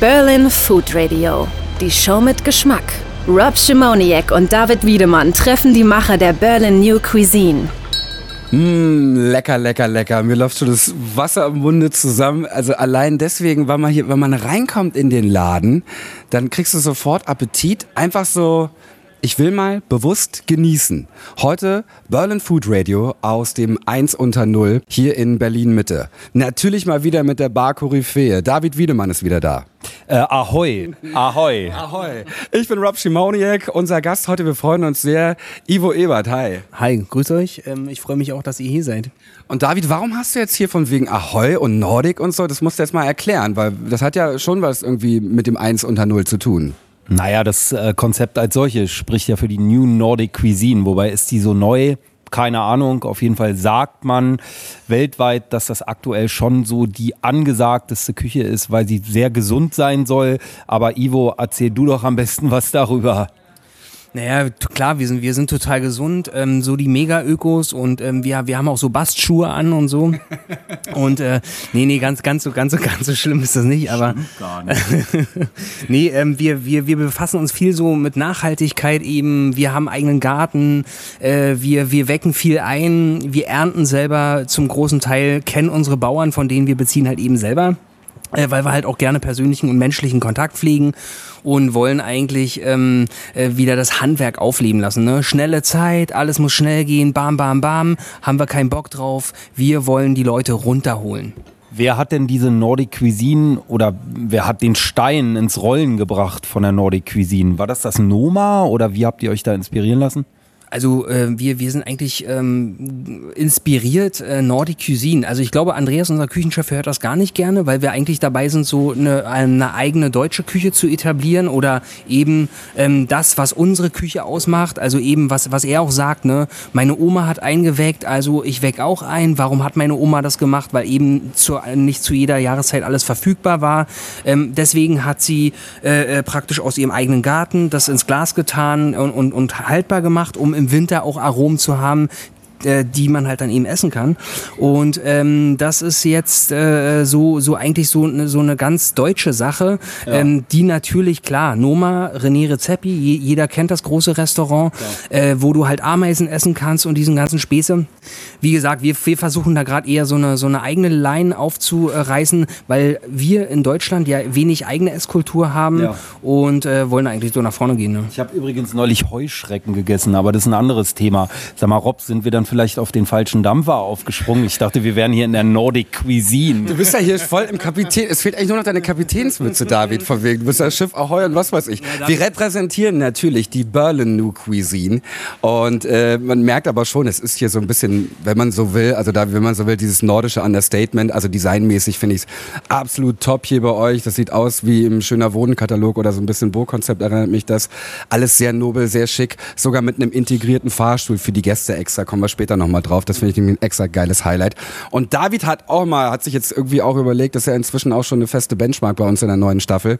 Berlin Food Radio. Die Show mit Geschmack. Rob Schimoniak und David Wiedemann treffen die Macher der Berlin New Cuisine. Mmh, lecker, lecker, lecker. Mir läuft schon das Wasser im Munde zusammen. Also allein deswegen, weil man hier, wenn man reinkommt in den Laden, dann kriegst du sofort Appetit. Einfach so, ich will mal bewusst genießen. Heute Berlin Food Radio aus dem 1 unter 0 hier in Berlin Mitte. Natürlich mal wieder mit der Bar Koryphäe. David Wiedemann ist wieder da. Äh, ahoi, ahoi. Ahoi. Ich bin Rob Schimoniak, unser Gast heute. Wir freuen uns sehr. Ivo Ebert, hi. Hi, grüß euch. Ähm, ich freue mich auch, dass ihr hier seid. Und David, warum hast du jetzt hier von wegen Ahoi und Nordic und so? Das musst du jetzt mal erklären, weil das hat ja schon was irgendwie mit dem 1 unter 0 zu tun. Naja, das äh, Konzept als solches spricht ja für die New Nordic Cuisine. Wobei ist die so neu? Keine Ahnung. Auf jeden Fall sagt man weltweit, dass das aktuell schon so die angesagteste Küche ist, weil sie sehr gesund sein soll. Aber Ivo, erzähl du doch am besten was darüber. Naja, klar, wir sind, wir sind total gesund, ähm, so die Mega-Ökos und ähm, wir, wir haben auch so Bastschuhe an und so. und äh, nee, nee, ganz, ganz so, ganz so, ganz so schlimm ist das nicht, aber gar nicht. nee, ähm, wir, wir, wir befassen uns viel so mit Nachhaltigkeit eben, wir haben eigenen Garten, äh, wir, wir wecken viel ein, wir ernten selber zum großen Teil, kennen unsere Bauern, von denen wir beziehen halt eben selber weil wir halt auch gerne persönlichen und menschlichen Kontakt pflegen und wollen eigentlich ähm, äh, wieder das Handwerk aufleben lassen. Ne? Schnelle Zeit, alles muss schnell gehen, bam, bam, bam, haben wir keinen Bock drauf. Wir wollen die Leute runterholen. Wer hat denn diese Nordic Cuisine oder wer hat den Stein ins Rollen gebracht von der Nordic Cuisine? War das das Noma oder wie habt ihr euch da inspirieren lassen? Also äh, wir, wir sind eigentlich ähm, inspiriert äh, Nordic Cuisine. Also ich glaube, Andreas, unser Küchenchef, hört das gar nicht gerne, weil wir eigentlich dabei sind, so eine, eine eigene deutsche Küche zu etablieren oder eben ähm, das, was unsere Küche ausmacht. Also eben, was, was er auch sagt, ne, meine Oma hat eingeweckt, also ich weck auch ein. Warum hat meine Oma das gemacht? Weil eben zu, nicht zu jeder Jahreszeit alles verfügbar war. Ähm, deswegen hat sie äh, äh praktisch aus ihrem eigenen Garten das ins Glas getan und, und, und haltbar gemacht, um im Winter auch Aromen zu haben, äh, die man halt dann eben essen kann. Und ähm, das ist jetzt äh, so, so eigentlich so, ne, so eine ganz deutsche Sache, ja. ähm, die natürlich, klar, Noma, René Rezepi, jeder kennt das große Restaurant, ja. äh, wo du halt Ameisen essen kannst und diesen ganzen Späße. Wie gesagt, wir, wir versuchen da gerade eher so eine, so eine eigene Line aufzureißen, weil wir in Deutschland ja wenig eigene Esskultur haben ja. und äh, wollen eigentlich so nach vorne gehen. Ne? Ich habe übrigens neulich Heuschrecken gegessen, aber das ist ein anderes Thema. Sag mal, Rob, sind wir dann vielleicht auf den falschen Dampfer aufgesprungen. Ich dachte, wir wären hier in der Nordic Cuisine. Du bist ja hier voll im Kapitän. Es fehlt eigentlich nur noch deine Kapitänsmütze, David, von wegen. Du bist das Schiff Ahoi und was weiß ich. Wir repräsentieren natürlich die Berlin New Cuisine. Und äh, man merkt aber schon, es ist hier so ein bisschen, wenn man so will, also da, wenn man so will, dieses nordische Understatement. Also designmäßig finde ich es absolut top hier bei euch. Das sieht aus wie im schöner Wohnkatalog oder so ein bisschen Bo-Konzept erinnert mich das. Alles sehr nobel, sehr schick. Sogar mit einem integrierten Fahrstuhl für die Gäste extra. Kommen wir später nochmal drauf. Das finde ich ein extra geiles Highlight. Und David hat auch mal, hat sich jetzt irgendwie auch überlegt, dass er inzwischen auch schon eine feste Benchmark bei uns in der neuen Staffel.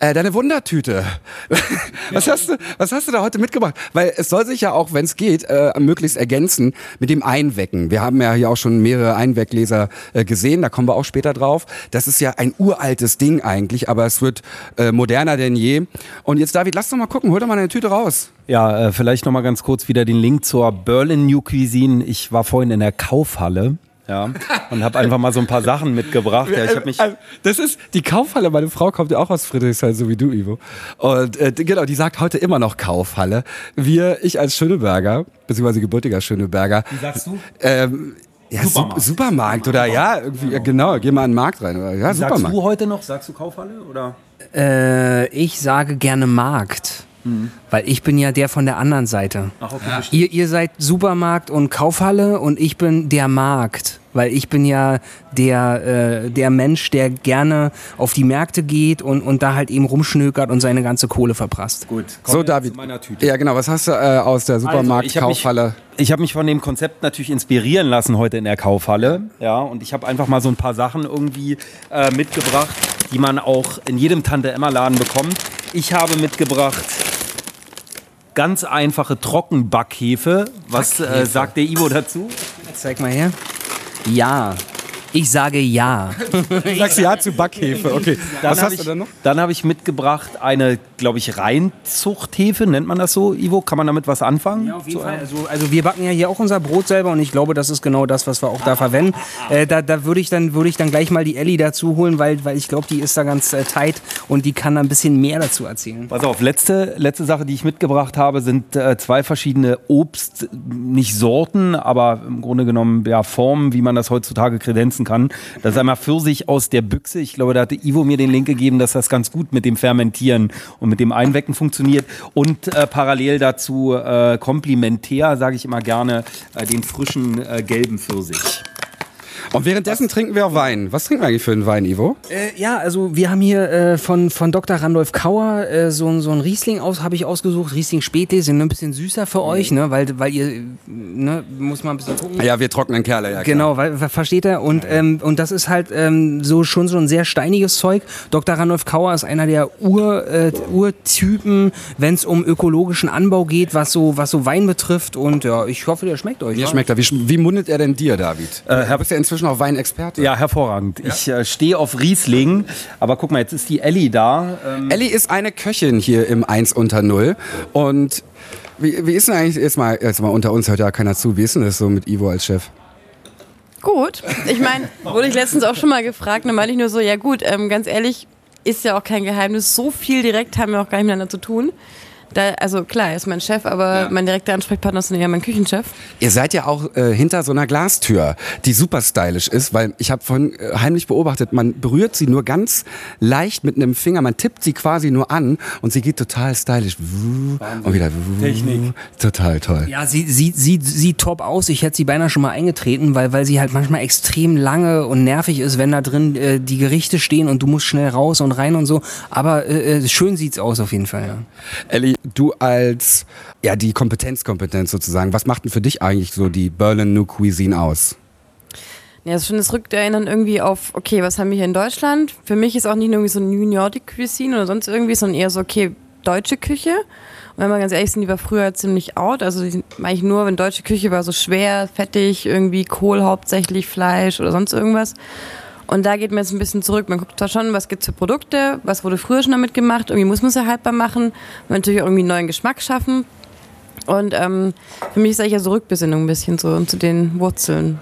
Äh, deine Wundertüte. was, ja. hast du, was hast du da heute mitgebracht? Weil es soll sich ja auch, wenn es geht, äh, möglichst ergänzen mit dem Einwecken. Wir haben ja hier auch schon mehrere Einweggläser äh, gesehen, da kommen wir auch später drauf. Das ist ja ein uraltes Ding eigentlich, aber es wird äh, moderner denn je. Und jetzt, David, lass doch mal gucken, hol doch mal deine Tüte raus. Ja, äh, vielleicht noch mal ganz kurz wieder den Link zur Berlin New Cuisine. Ich war vorhin in der Kaufhalle ja, und habe einfach mal so ein paar Sachen mitgebracht. Ja, ich hab mich das ist die Kaufhalle. Meine Frau kommt ja auch aus Friedrichshain, so wie du, Ivo. Und äh, genau, die sagt heute immer noch Kaufhalle. Wir, ich als Schöneberger, beziehungsweise gebürtiger Schöneberger. Wie sagst du? Ähm, ja, Supermarkt. Supermarkt oder ja, irgendwie, ja, genau, geh mal in den Markt rein. Oder, ja, Sagst du heute noch, sagst du Kaufhalle oder? Äh, ich sage gerne Markt. Mhm. Weil ich bin ja der von der anderen Seite. Ach, okay, ja. ihr, ihr seid Supermarkt und Kaufhalle und ich bin der Markt. Weil ich bin ja der, äh, der Mensch, der gerne auf die Märkte geht und, und da halt eben rumschnökert und seine ganze Kohle verprasst. Gut, so David. Ja genau, was hast du äh, aus der Supermarkt-Kaufhalle? Also, ich habe mich, hab mich, von dem Konzept natürlich inspirieren lassen heute in der Kaufhalle. Ja, und ich habe einfach mal so ein paar Sachen irgendwie äh, mitgebracht, die man auch in jedem Tante-Emma-Laden bekommt. Ich habe mitgebracht ganz einfache Trockenbackhefe. Was äh, sagt der Ivo dazu? Zeig mal her. Ja, Ich sage ja. Du sagst ja zu Backhefe, okay. Dann Was hast ich, du denn noch? Dann habe ich mitgebracht eine, glaube ich, Reinzuchthefe, nennt man das so, Ivo? Kann man damit was anfangen? Ja, auf jeden Fall. Also, also wir backen ja hier auch unser Brot selber und ich glaube, das ist genau das, was wir auch da verwenden. Äh, da da würde ich, dann- würde ich dann gleich mal die Ellie dazu holen, weil, weil ich glaube, die ist da ganz äh, tight und die kann da ein bisschen mehr dazu erzählen. Pass auf, letzte, letzte Sache, die ich mitgebracht habe, sind äh, zwei verschiedene Obst, nicht Sorten, aber im Grunde genommen ja, Formen, wie man das heutzutage kredenzen kann. Das ist einmal Pfirsich aus der Büchse. Ich glaube, da hatte Ivo mir den Link gegeben, dass das ganz gut mit dem Fermentieren und mit dem Einwecken funktioniert. Und äh, parallel dazu äh, komplementär, sage ich immer gerne, äh, den frischen äh, gelben Pfirsich. Und währenddessen trinken wir auch Wein. Was trinken wir eigentlich für einen Wein, Ivo? Äh, ja, also wir haben hier äh, von, von Dr. Randolph Kauer äh, so, so ein Riesling aus, habe ich ausgesucht. Riesling Spätlese, ein bisschen süßer für euch, ne? weil, weil ihr, ne, muss mal ein bisschen gucken. Ja, wir trockenen Kerle, ja. Genau, weil, versteht er? Und, ähm, und das ist halt ähm, so schon so ein sehr steiniges Zeug. Dr. Randolph Kauer ist einer der Ur, äh, Urtypen, wenn es um ökologischen Anbau geht, was so, was so Wein betrifft. Und ja, ich hoffe, der schmeckt euch. Mir wa? schmeckt er. Wie, wie mundet er denn dir, David? bist ja inzwischen auch Weinexperte. Ja, hervorragend. Ich äh, stehe auf Riesling, aber guck mal, jetzt ist die Ellie da. Ähm, Ellie ist eine Köchin hier im 1 unter 0. Und wie, wie ist denn eigentlich, jetzt mal, jetzt mal unter uns hört ja keiner zu, wie ist denn das so mit Ivo als Chef? Gut. Ich meine, wurde ich letztens auch schon mal gefragt, dann meinte ich nur so, ja gut, ähm, ganz ehrlich, ist ja auch kein Geheimnis. So viel direkt haben wir auch gar nicht miteinander zu tun. Da, also klar, er ist mein Chef, aber mein direkter Ansprechpartner ist eher mein Küchenchef. Ihr seid ja auch äh, hinter so einer Glastür, die super stylisch ist, weil ich habe vorhin äh, heimlich beobachtet, man berührt sie nur ganz leicht mit einem Finger, man tippt sie quasi nur an und sie geht total stylisch. Und wieder. Technik. Total toll. Ja, sie sieht, sieht, sieht top aus. Ich hätte sie beinahe schon mal eingetreten, weil, weil sie halt manchmal extrem lange und nervig ist, wenn da drin äh, die Gerichte stehen und du musst schnell raus und rein und so. Aber äh, äh, schön sieht's aus auf jeden Fall. Ja. Ellie, du als ja die Kompetenzkompetenz sozusagen, was macht denn für dich eigentlich so die Berlin New Cuisine aus? Ja, das ist schon das Rückerinnern irgendwie auf, okay, was haben wir hier in Deutschland? Für mich ist auch nicht nur irgendwie so New Nordic Cuisine oder sonst irgendwie, sondern eher so, okay, deutsche Küche. Und wenn wir ganz ehrlich sind, die war früher ziemlich out. Also eigentlich nur, wenn deutsche Küche war so schwer, fettig, irgendwie Kohl hauptsächlich, Fleisch oder sonst irgendwas. Und da geht man jetzt ein bisschen zurück. Man guckt zwar schon, was gibt's für Produkte, was wurde früher schon damit gemacht. Irgendwie muss man es ja haltbar machen. Und natürlich auch irgendwie einen neuen Geschmack schaffen. Und ähm, für mich ist eigentlich ja so Rückbesinnung ein bisschen so zu den Wurzeln.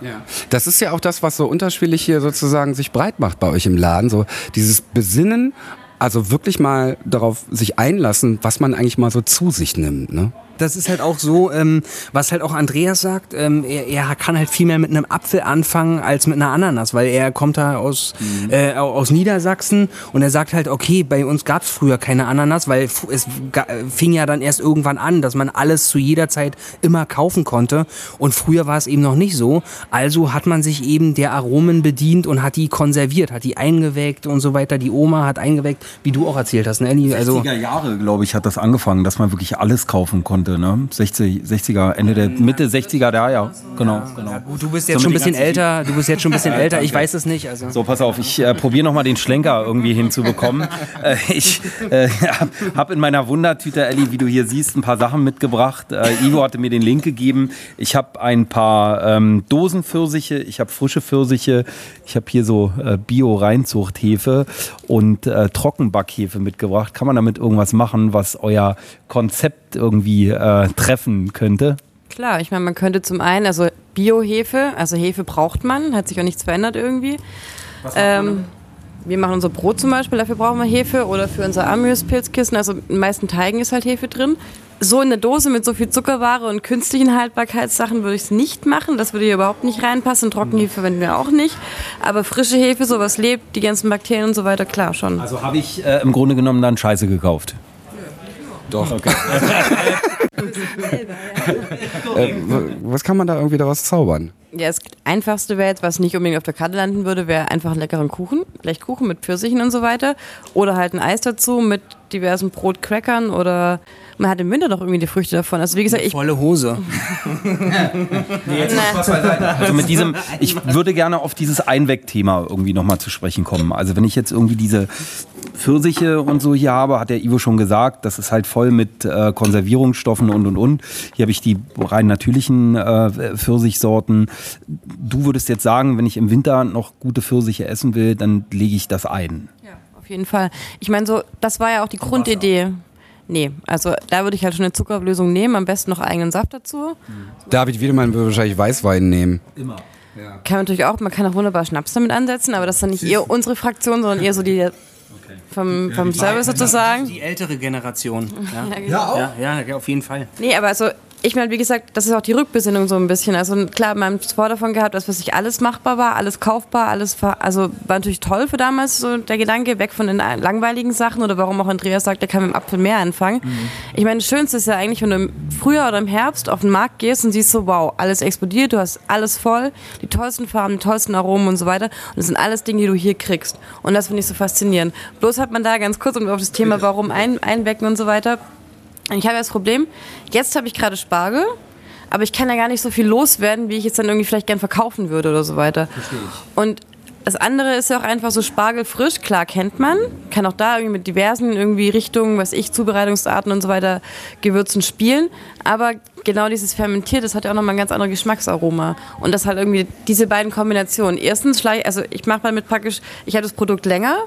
Das ist ja auch das, was so unterschwellig hier sozusagen sich breit macht bei euch im Laden. So dieses Besinnen, also wirklich mal darauf sich einlassen, was man eigentlich mal so zu sich nimmt. Ne? Das ist halt auch so, ähm, was halt auch Andreas sagt, ähm, er, er kann halt viel mehr mit einem Apfel anfangen als mit einer Ananas, weil er kommt da aus, äh, aus Niedersachsen und er sagt halt, okay, bei uns gab es früher keine Ananas, weil es fing ja dann erst irgendwann an, dass man alles zu jeder Zeit immer kaufen konnte und früher war es eben noch nicht so. Also hat man sich eben der Aromen bedient und hat die konserviert, hat die eingeweckt und so weiter. Die Oma hat eingeweckt, wie du auch erzählt hast, ne, Elli? Also 60er Jahre, glaube ich, hat das angefangen, dass man wirklich alles kaufen konnte. Ne? 60, 60er, Ende der Mitte 60er, da ja, genau. genau. Gut, du bist So jetzt mit schon ein bisschen älter, du bist jetzt schon ein bisschen älter, ich weiß es nicht. Also. So, pass auf, ich äh, probiere nochmal den Schlenker irgendwie hinzubekommen. äh, ich äh, habe in meiner Wundertüte, Elli, wie du hier siehst, ein paar Sachen mitgebracht. Äh, Ivo hatte mir den Link gegeben. Ich habe ein paar ähm, Dosenpfirsiche, ich habe frische Pfirsiche, ich habe hier so äh, Bio-Reinzuchthefe und äh, Trockenbackhefe mitgebracht. Kann man damit irgendwas machen, was euer Konzept irgendwie äh, treffen könnte? Klar, ich meine, man könnte zum einen, also Biohefe, also Hefe braucht man, hat sich auch nichts verändert irgendwie. Ähm, wir machen unser Brot zum Beispiel, dafür brauchen wir Hefe oder für unser Amüs-Pilzkissen, also in den meisten Teigen ist halt Hefe drin. So in der Dose mit so viel Zuckerware und künstlichen Haltbarkeitssachen würde ich es nicht machen. Das würde hier überhaupt nicht reinpassen. Trockenhefe verwenden wir auch nicht. Aber frische Hefe, sowas lebt, die ganzen Bakterien und so weiter, klar schon. Also habe ich äh, im Grunde genommen dann Scheiße gekauft. Doch. Okay. äh, was kann man da irgendwie daraus zaubern? Ja, das einfachste wäre jetzt, was nicht unbedingt auf der Karte landen würde, wäre einfach einen leckeren Kuchen. Vielleicht Kuchen mit Pfirsichen und so weiter. Oder halt ein Eis dazu mit diversen Brotcrackern oder man hat im Winter doch irgendwie die Früchte davon. Also wie gesagt, ich Volle Hose. Nee, jetzt beiseite. Also mit diesem, ich würde gerne auf dieses Einwegthema irgendwie nochmal zu sprechen kommen. Also wenn ich jetzt irgendwie diese Pfirsiche und so hier habe, hat der Ivo schon gesagt, das ist halt voll mit äh, Konservierungsstoffen und und und. Hier habe ich die rein natürlichen äh, Pfirsichsorten. Du würdest jetzt sagen, wenn ich im Winter noch gute Pfirsiche essen will, dann lege ich das ein. Ja, auf jeden Fall. Ich meine, so, das war ja auch die Grundidee. Nee, also da würde ich halt schon eine Zuckerlösung nehmen, am besten noch eigenen Saft dazu. David Wiedemann würde wahrscheinlich Weißwein nehmen. Immer. Kann man natürlich auch, man kann auch wunderbar Schnaps damit ansetzen, aber das ist dann nicht eher unsere Fraktion, sondern eher so die vom, vom Service sozusagen. Die ältere Generation. Ja, genau. ja, ja, ja auf jeden Fall. Nee, aber also ich meine, wie gesagt, das ist auch die Rückbesinnung so ein bisschen. Also klar, man hat vor davon gehabt, dass was sich alles machbar war, alles kaufbar, alles also war natürlich toll für damals so der Gedanke, weg von den langweiligen Sachen oder warum auch Andreas sagt, er kann mit dem Apfel mehr anfangen. Ich meine, das Schönste ist ja eigentlich, wenn du im Frühjahr oder im Herbst auf den Markt gehst und siehst so, wow, alles explodiert, du hast alles voll, die tollsten Farben, die tollsten Aromen und so weiter. Und das sind alles Dinge, die du hier kriegst. Und das finde ich so faszinierend. Bloß hat man da ganz kurz, um auf das Thema Warum ein, einwecken und so weiter, und ich habe ja das Problem, jetzt habe ich gerade Spargel, aber ich kann ja gar nicht so viel loswerden, wie ich jetzt dann irgendwie vielleicht gern verkaufen würde oder so weiter. Und das andere ist ja auch einfach so Spargel frisch, klar kennt man, kann auch da irgendwie mit diversen irgendwie Richtungen, was ich, Zubereitungsarten und so weiter, Gewürzen spielen, aber genau dieses Fermentiert, das hat ja auch nochmal ein ganz anderes Geschmacksaroma und das halt irgendwie diese beiden Kombinationen. Erstens, also ich mache damit praktisch, ich habe das Produkt länger,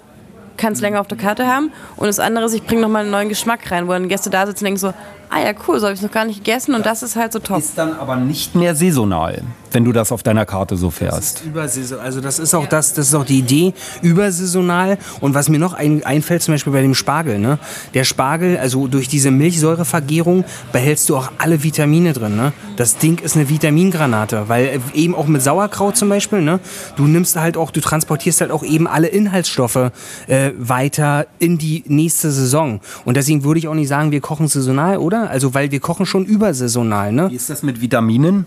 kann es länger auf der Karte haben. Und das andere ist, ich bringe nochmal einen neuen Geschmack rein, wo dann Gäste da sitzen und denken so, ah ja, cool, so habe ich noch gar nicht gegessen und das ist halt so top. Ist dann aber nicht mehr saisonal, wenn du das auf deiner Karte so fährst. Übersaison, also das ist auch das, das ist auch die Idee, übersaisonal. Und was mir noch ein, einfällt, zum Beispiel bei dem Spargel, ne? Der Spargel, also durch diese Milchsäurevergärung behältst du auch alle Vitamine drin, ne? Das Ding ist eine Vitamingranate, weil äh, eben auch mit Sauerkraut zum Beispiel, ne? Du nimmst halt auch, du transportierst halt auch eben alle Inhaltsstoffe äh, weiter in die nächste Saison. Und deswegen würde ich auch nicht sagen, wir kochen saisonal, oder? Also weil wir kochen schon übersaisonal, ne? Wie ist das mit Vitaminen?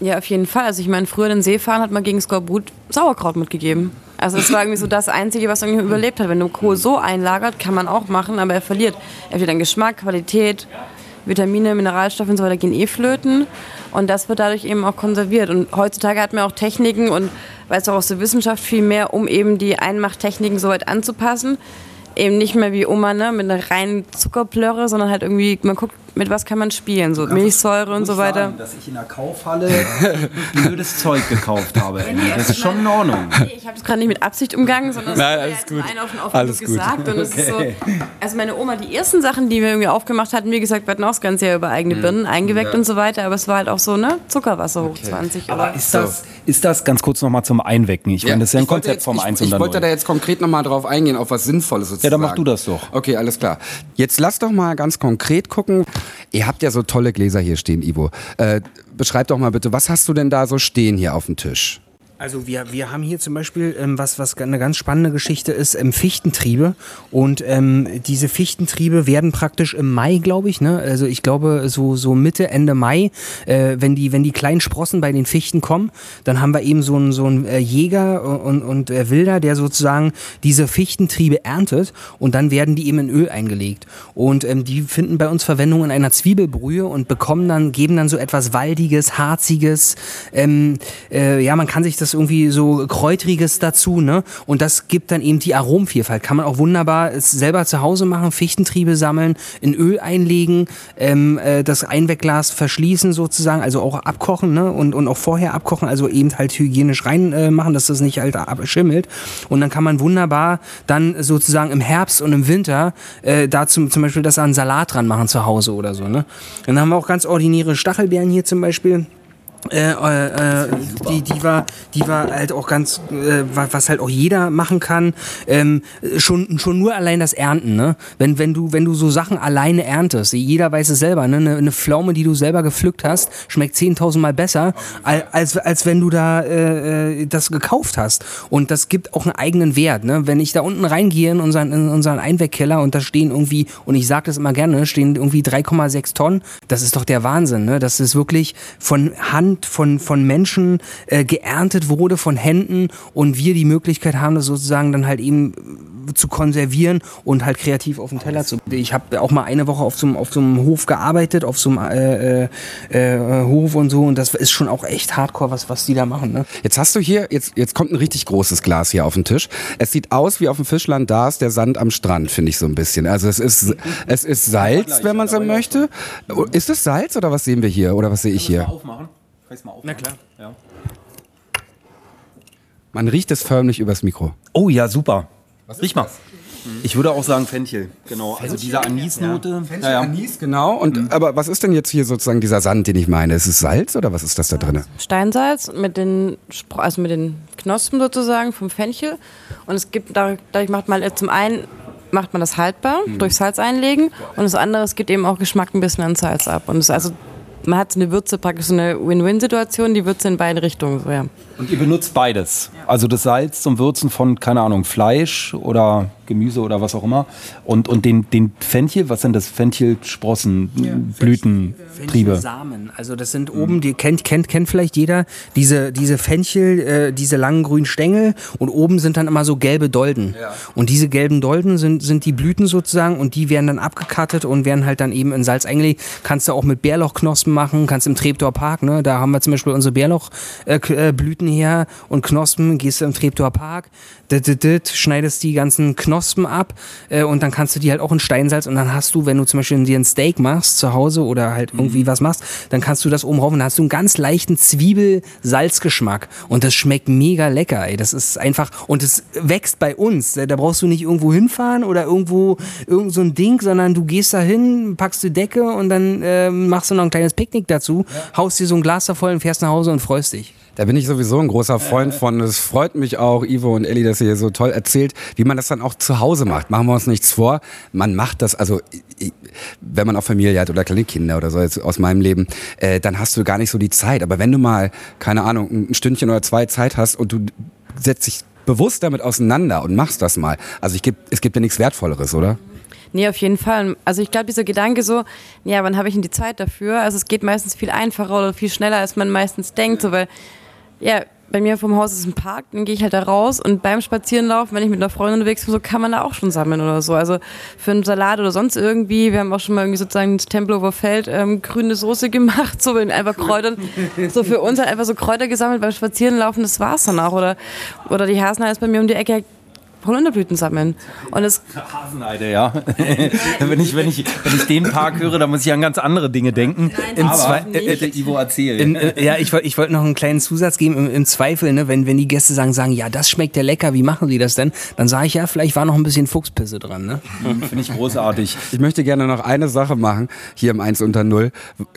Ja, auf jeden Fall. Also ich meine, früher den Seefahren hat man gegen Skorbut Sauerkraut mitgegeben. Also es war irgendwie so das Einzige, was irgendwie überlebt hat. Wenn du Kohl so einlagert, kann man auch machen, aber er verliert. Er verliert an Geschmack, Qualität, Vitamine, Mineralstoffe und so weiter gehen eh flöten. Und das wird dadurch eben auch konserviert. Und heutzutage hat man auch Techniken und weiß auch aus der Wissenschaft viel mehr, um eben die Einmachtechniken so weit anzupassen. Eben nicht mehr wie Oma, ne, mit einer reinen Zuckerplörre, sondern halt irgendwie, man guckt, mit was kann man spielen, so Milchsäure und so weiter. Sagen, dass ich in der Kaufhalle blödes Zeug gekauft habe. Andy. Das ist schon in Ordnung. Nee, ich habe das gerade nicht mit Absicht umgangen, sondern Nein, alles ja gut. einen auf den Aufruf Alles gut. gesagt. Und es ist so, also meine Oma, die ersten Sachen, die wir irgendwie aufgemacht hatten, wie gesagt, wir hatten auch das ganze Jahr über eigene Mhm. Birnen eingeweckt und so weiter, aber es war halt auch so, ne, Zuckerwasser hoch 20. Aber Oder? ist das, ist das ganz kurz nochmal zum Einwecken? Ich meine, das ist ja ein Konzept jetzt, vom ich, 1 ich und wollte da jetzt konkret nochmal drauf eingehen, auf was Sinnvolles sozusagen. Ja, dann mach du das doch. Okay, alles klar. Jetzt lass doch mal ganz konkret gucken. Ihr habt ja so tolle Gläser hier stehen, Ivo. Äh, beschreib doch mal bitte, was hast du denn da so stehen hier auf dem Tisch? Also wir, wir haben hier zum Beispiel, ähm, was, was eine ganz spannende Geschichte ist, ähm, Fichtentriebe. Und ähm, diese Fichtentriebe werden praktisch im Mai, glaube ich, ne? also ich glaube so, so Mitte, Ende Mai, äh, wenn, die, wenn die kleinen Sprossen bei den Fichten kommen, dann haben wir eben so einen, so einen äh, Jäger und, und äh, Wilder, der sozusagen diese Fichtentriebe erntet und dann werden die eben in Öl eingelegt. Und ähm, die finden bei uns Verwendung in einer Zwiebelbrühe und bekommen dann, geben dann so etwas Waldiges, Harziges, ähm, äh, ja, man kann sich das irgendwie so Kräutriges dazu, ne? Und das gibt dann eben die Aromenvielfalt. Kann man auch wunderbar selber zu Hause machen, Fichtentriebe sammeln, in Öl einlegen, ähm, äh, das Einwegglas verschließen sozusagen, also auch abkochen, ne? Und, und auch vorher abkochen, also eben halt hygienisch reinmachen, äh, dass das nicht halt abschimmelt. Und dann kann man wunderbar dann sozusagen im Herbst und im Winter äh, da zum, zum Beispiel das an Salat dran machen zu Hause oder so, ne? Dann haben wir auch ganz ordinäre Stachelbeeren hier zum Beispiel. Äh, äh, die, die war, die war halt auch ganz, äh, wa- was halt auch jeder machen kann. Ähm, schon, schon nur allein das Ernten, ne? Wenn, wenn du, wenn du so Sachen alleine erntest, jeder weiß es selber, ne? Eine, eine Pflaume, die du selber gepflückt hast, schmeckt 10.000 Mal besser, al- als, als wenn du da äh, äh, das gekauft hast. Und das gibt auch einen eigenen Wert, ne? Wenn ich da unten reingehe in unseren, in unseren Einwegkeller und da stehen irgendwie, und ich sage das immer gerne, stehen irgendwie 3,6 Tonnen, das ist doch der Wahnsinn, ne? Das ist wirklich von Hand, von, von Menschen äh, geerntet wurde, von Händen und wir die Möglichkeit haben, das sozusagen dann halt eben zu konservieren und halt kreativ auf den Teller zu. Ich habe auch mal eine Woche auf so, einem- auf so einem Hof gearbeitet, auf so einem äh, äh, äh, Hof und so und das ist schon auch echt hardcore, was, was die da machen. Ne? Jetzt hast du hier, jetzt, jetzt kommt ein richtig großes Glas hier auf den Tisch. Es sieht aus wie auf dem Fischland, da ist der Sand am Strand, finde ich so ein bisschen. Also es ist, es ist Salz, wenn man so möchte. Ist es Salz oder was sehen wir hier? Oder was sehe ich hier? Aufmachen? Mal aufmachen? Na klar. Ja. Man riecht es förmlich übers Mikro. Oh ja, super. Riech mal. Ich würde auch sagen Fenchel. Genau. Also diese Anisnote. Ja, ja. Anis, genau. Und, Aber was ist denn jetzt hier sozusagen dieser Sand, den ich meine? Ist es Salz oder was ist das da drin? Steinsalz mit den, Spr- also mit den Knospen sozusagen vom Fenchel. Und es gibt, dadurch macht man äh, zum einen macht man das haltbar durch Salz einlegen und das andere, es gibt eben auch Geschmack ein bisschen an Salz ab. Und es ist also, man hat eine Würze, praktisch so eine Win-Win-Situation, die Würze in beide Richtungen. So, ja. Und ihr benutzt beides. Also das Salz zum Würzen von, keine Ahnung, Fleisch oder Gemüse oder was auch immer. Und, und den, den Fenchel, was sind das? Fenchelsprossen, Blüten, Triebe. Samen. Also das sind oben, die kennt, kennt, kennt vielleicht jeder, diese, diese Fenchel, äh, diese langen grünen Stängel und oben sind dann immer so gelbe Dolden. Und diese gelben Dolden sind, sind die Blüten sozusagen und die werden dann abgekattet und werden halt dann eben in Salz eingelegt. Kannst du auch mit Bärlauchknospen machen, kannst im Treptower Park, ne? Da haben wir zum Beispiel unsere Bärlauchblüten äh, äh, Blüten her und Knospen, gehst du im Treptower Park, dit, dit, dit, schneidest die ganzen Knospen ab äh, und dann kannst du die halt auch in Steinsalz und dann hast du, wenn du zum Beispiel dir ein Steak machst zu Hause oder halt irgendwie was machst, dann kannst du das oben rauf und dann hast du einen ganz leichten Zwiebel-Salzgeschmack und das schmeckt mega lecker, ey. Das ist einfach und es wächst bei uns. Da brauchst du nicht irgendwo hinfahren oder irgendwo irgend so ein Ding, sondern du gehst da hin, packst die Decke und dann ähm, machst du noch ein kleines Picknick dazu, haust dir so ein Glas da voll und fährst nach Hause und freust dich. Da bin ich sowieso ein großer Freund von. Es freut mich auch, Ivo und Elli, dass ihr hier so toll erzählt, wie man das dann auch zu Hause macht. Machen wir uns nichts vor. Man macht das, also wenn man auch Familie hat oder kleine Kinder oder so jetzt aus meinem Leben, äh, dann hast du gar nicht so die Zeit. Aber wenn du mal, keine Ahnung, ein Stündchen oder zwei Zeit hast und du setzt dich bewusst damit auseinander und machst das mal. Also ich geb, es gibt ja nichts Wertvolleres, oder? Nee, auf jeden Fall. Also ich glaube, dieser Gedanke so, ja, wann habe ich denn die Zeit dafür? Also es geht meistens viel einfacher oder viel schneller, als man meistens denkt. So, weil, ja, bei mir vom Haus ist ein Park, dann gehe ich halt da raus und beim Spazierenlaufen, wenn ich mit einer Freundin unterwegs bin, so kann man da auch schon sammeln oder so. Also für einen Salat oder sonst irgendwie, wir haben auch schon mal irgendwie sozusagen ins Tempelhofer Feld ähm, grüne Soße gemacht, so mit einfach Kräutern, so für uns halt einfach so Kräuter gesammelt beim Spazierenlaufen, das war's dann auch. Oder, oder die Hasenheim ist bei mir um die Ecke Holunderblüten sammeln. Und das Hasenheide, ja. wenn, ich, wenn, ich, wenn ich den Park höre, dann muss ich an ganz andere Dinge denken. Im Aber Zwei- äh, äh, Ivo erzählt. In, äh, ja, ich wollte ich wollt noch einen kleinen Zusatz geben. Im, im Zweifel, ne, wenn, wenn die Gäste sagen, sagen, ja, das schmeckt ja lecker, wie machen sie das denn? Dann sage ich ja, vielleicht war noch ein bisschen Fuchspisse dran. Ne? Finde ich großartig. Ich möchte gerne noch eine Sache machen, hier im 1 unter 0.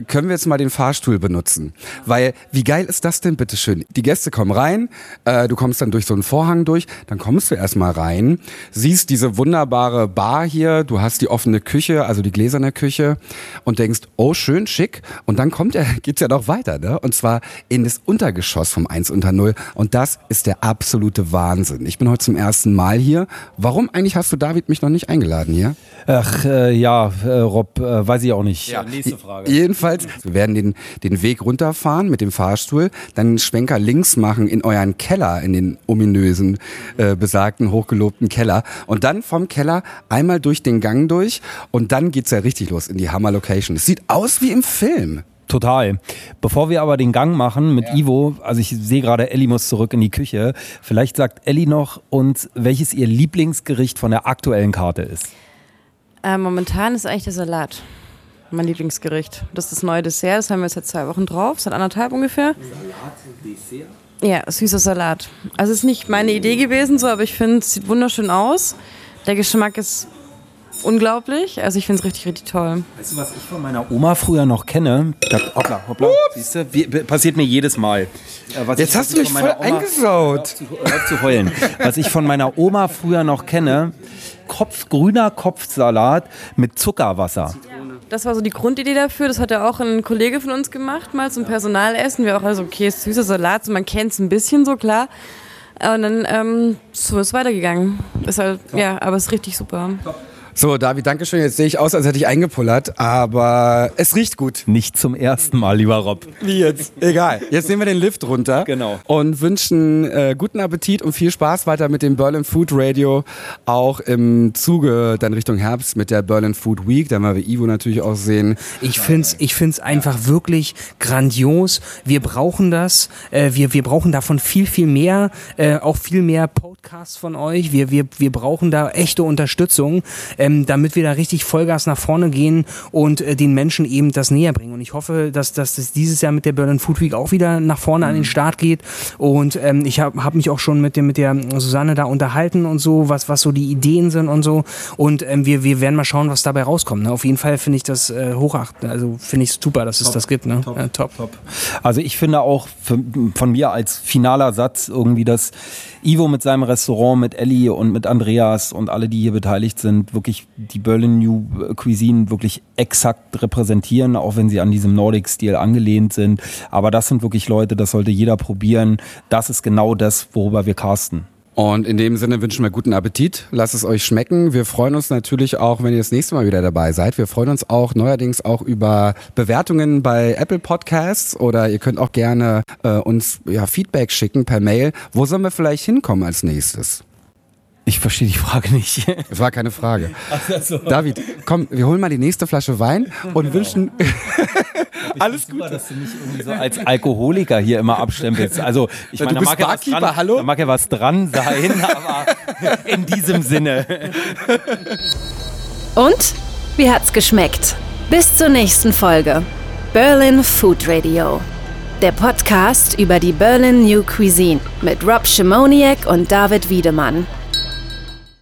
Können wir jetzt mal den Fahrstuhl benutzen? Weil, wie geil ist das denn, bitteschön? Die Gäste kommen rein, äh, du kommst dann durch so einen Vorhang durch, dann kommst du erstmal rein, siehst diese wunderbare Bar hier, du hast die offene Küche, also die gläserne Küche und denkst, oh, schön, schick. Und dann kommt ja, geht's ja noch weiter, ne? Und zwar in das Untergeschoss vom 1 unter 0. Und das ist der absolute Wahnsinn. Ich bin heute zum ersten Mal hier. Warum eigentlich hast du David mich noch nicht eingeladen hier? Ach äh, ja, äh, Rob, äh, weiß ich auch nicht. Ja. Nächste Frage. Jedenfalls, wir werden den, den Weg runterfahren mit dem Fahrstuhl, dann einen Schwenker links machen in euren Keller, in den ominösen, äh, besagten, hochgelobten Keller. Und dann vom Keller einmal durch den Gang durch und dann geht's ja richtig los in die Hammer-Location. Es sieht aus wie im Film. Total. Bevor wir aber den Gang machen mit Ivo, also ich sehe gerade, Elli muss zurück in die Küche. Vielleicht sagt Elli noch uns, welches ihr Lieblingsgericht von der aktuellen Karte ist. Äh, momentan ist eigentlich der Salat mein Lieblingsgericht. Das ist das neue Dessert, das haben wir jetzt seit zwei Wochen drauf, seit anderthalb ungefähr. Ja, süßer Salat. Also es ist nicht meine Idee gewesen, so, aber ich finde, es sieht wunderschön aus. Der Geschmack ist unglaublich. Also ich finde es richtig, richtig toll. Weißt du, was ich von meiner Oma früher noch kenne? Das, hoppla, hoppla. Siehst du? Wie, passiert mir jedes Mal. Äh, was Jetzt ich- hast du ich mich von voll meiner Oma- eingesaut. Hör auf zu- hör auf zu heulen. Was ich von meiner Oma früher noch kenne, Kopf, grüner Kopfsalat mit Zuckerwasser. Das war so die Grundidee dafür. Das hat ja auch ein Kollege von uns gemacht, mal zum Personalessen. Wir auch also, okay, ist süßer Salat, so, man kennt es ein bisschen so, klar. Und dann ähm, so ist es weitergegangen. Ist halt, ja, aber es ist richtig super. So, David, danke schön. Jetzt sehe ich aus, als hätte ich eingepullert, aber es riecht gut. Nicht zum ersten Mal, lieber Rob. Wie jetzt? Egal. Jetzt nehmen wir den Lift runter. Genau. Und wünschen äh, guten Appetit und viel Spaß weiter mit dem Berlin Food Radio. Auch im Zuge dann Richtung Herbst mit der Berlin Food Week. Da werden wir Ivo natürlich auch sehen. Ich find's, ich find's einfach wirklich grandios. Wir brauchen das. Äh, wir, wir brauchen davon viel, viel mehr. Äh, auch viel mehr Podcasts von euch. Wir, wir, wir brauchen da echte Unterstützung, ähm, damit wir da richtig Vollgas nach vorne gehen und äh, den Menschen eben das näher bringen. Und ich hoffe, dass, dass das dieses Jahr mit der Berlin Food Week auch wieder nach vorne an den Start geht. Und ähm, ich habe hab mich auch schon mit, dem, mit der Susanne da unterhalten und so, was, was so die Ideen sind und so. Und ähm, wir, wir werden mal schauen, was dabei rauskommt. Ne? Auf jeden Fall finde ich das äh, hochachten. Also finde ich es super, dass es das gibt. Ne? Top. Ja, top. top. Also ich finde auch für, von mir als finaler Satz irgendwie, dass Ivo mit seinem Restaurant, mit Ellie und mit Andreas und alle, die hier beteiligt sind, wirklich die Berlin New Cuisine wirklich exakt repräsentieren, auch wenn sie an diesem Nordic-Stil angelehnt sind. Aber das sind wirklich Leute, das sollte jeder probieren. Das ist genau das, worüber wir casten. Und in dem Sinne wünschen wir guten Appetit. Lasst es euch schmecken. Wir freuen uns natürlich auch, wenn ihr das nächste Mal wieder dabei seid. Wir freuen uns auch neuerdings auch über Bewertungen bei Apple Podcasts oder ihr könnt auch gerne äh, uns ja, Feedback schicken per Mail. Wo sollen wir vielleicht hinkommen als nächstes? Ich verstehe die Frage nicht. Es war keine Frage. So. David, komm, wir holen mal die nächste Flasche Wein und genau. wünschen alles Gute. dass du mich irgendwie so als Alkoholiker hier immer abstempelst. Also, ich meine, da mag, ja dran, hallo? da mag ja was dran sein, aber in diesem Sinne. Und? Wie hat's geschmeckt? Bis zur nächsten Folge. Berlin Food Radio. Der Podcast über die Berlin New Cuisine mit Rob Schimoniak und David Wiedemann.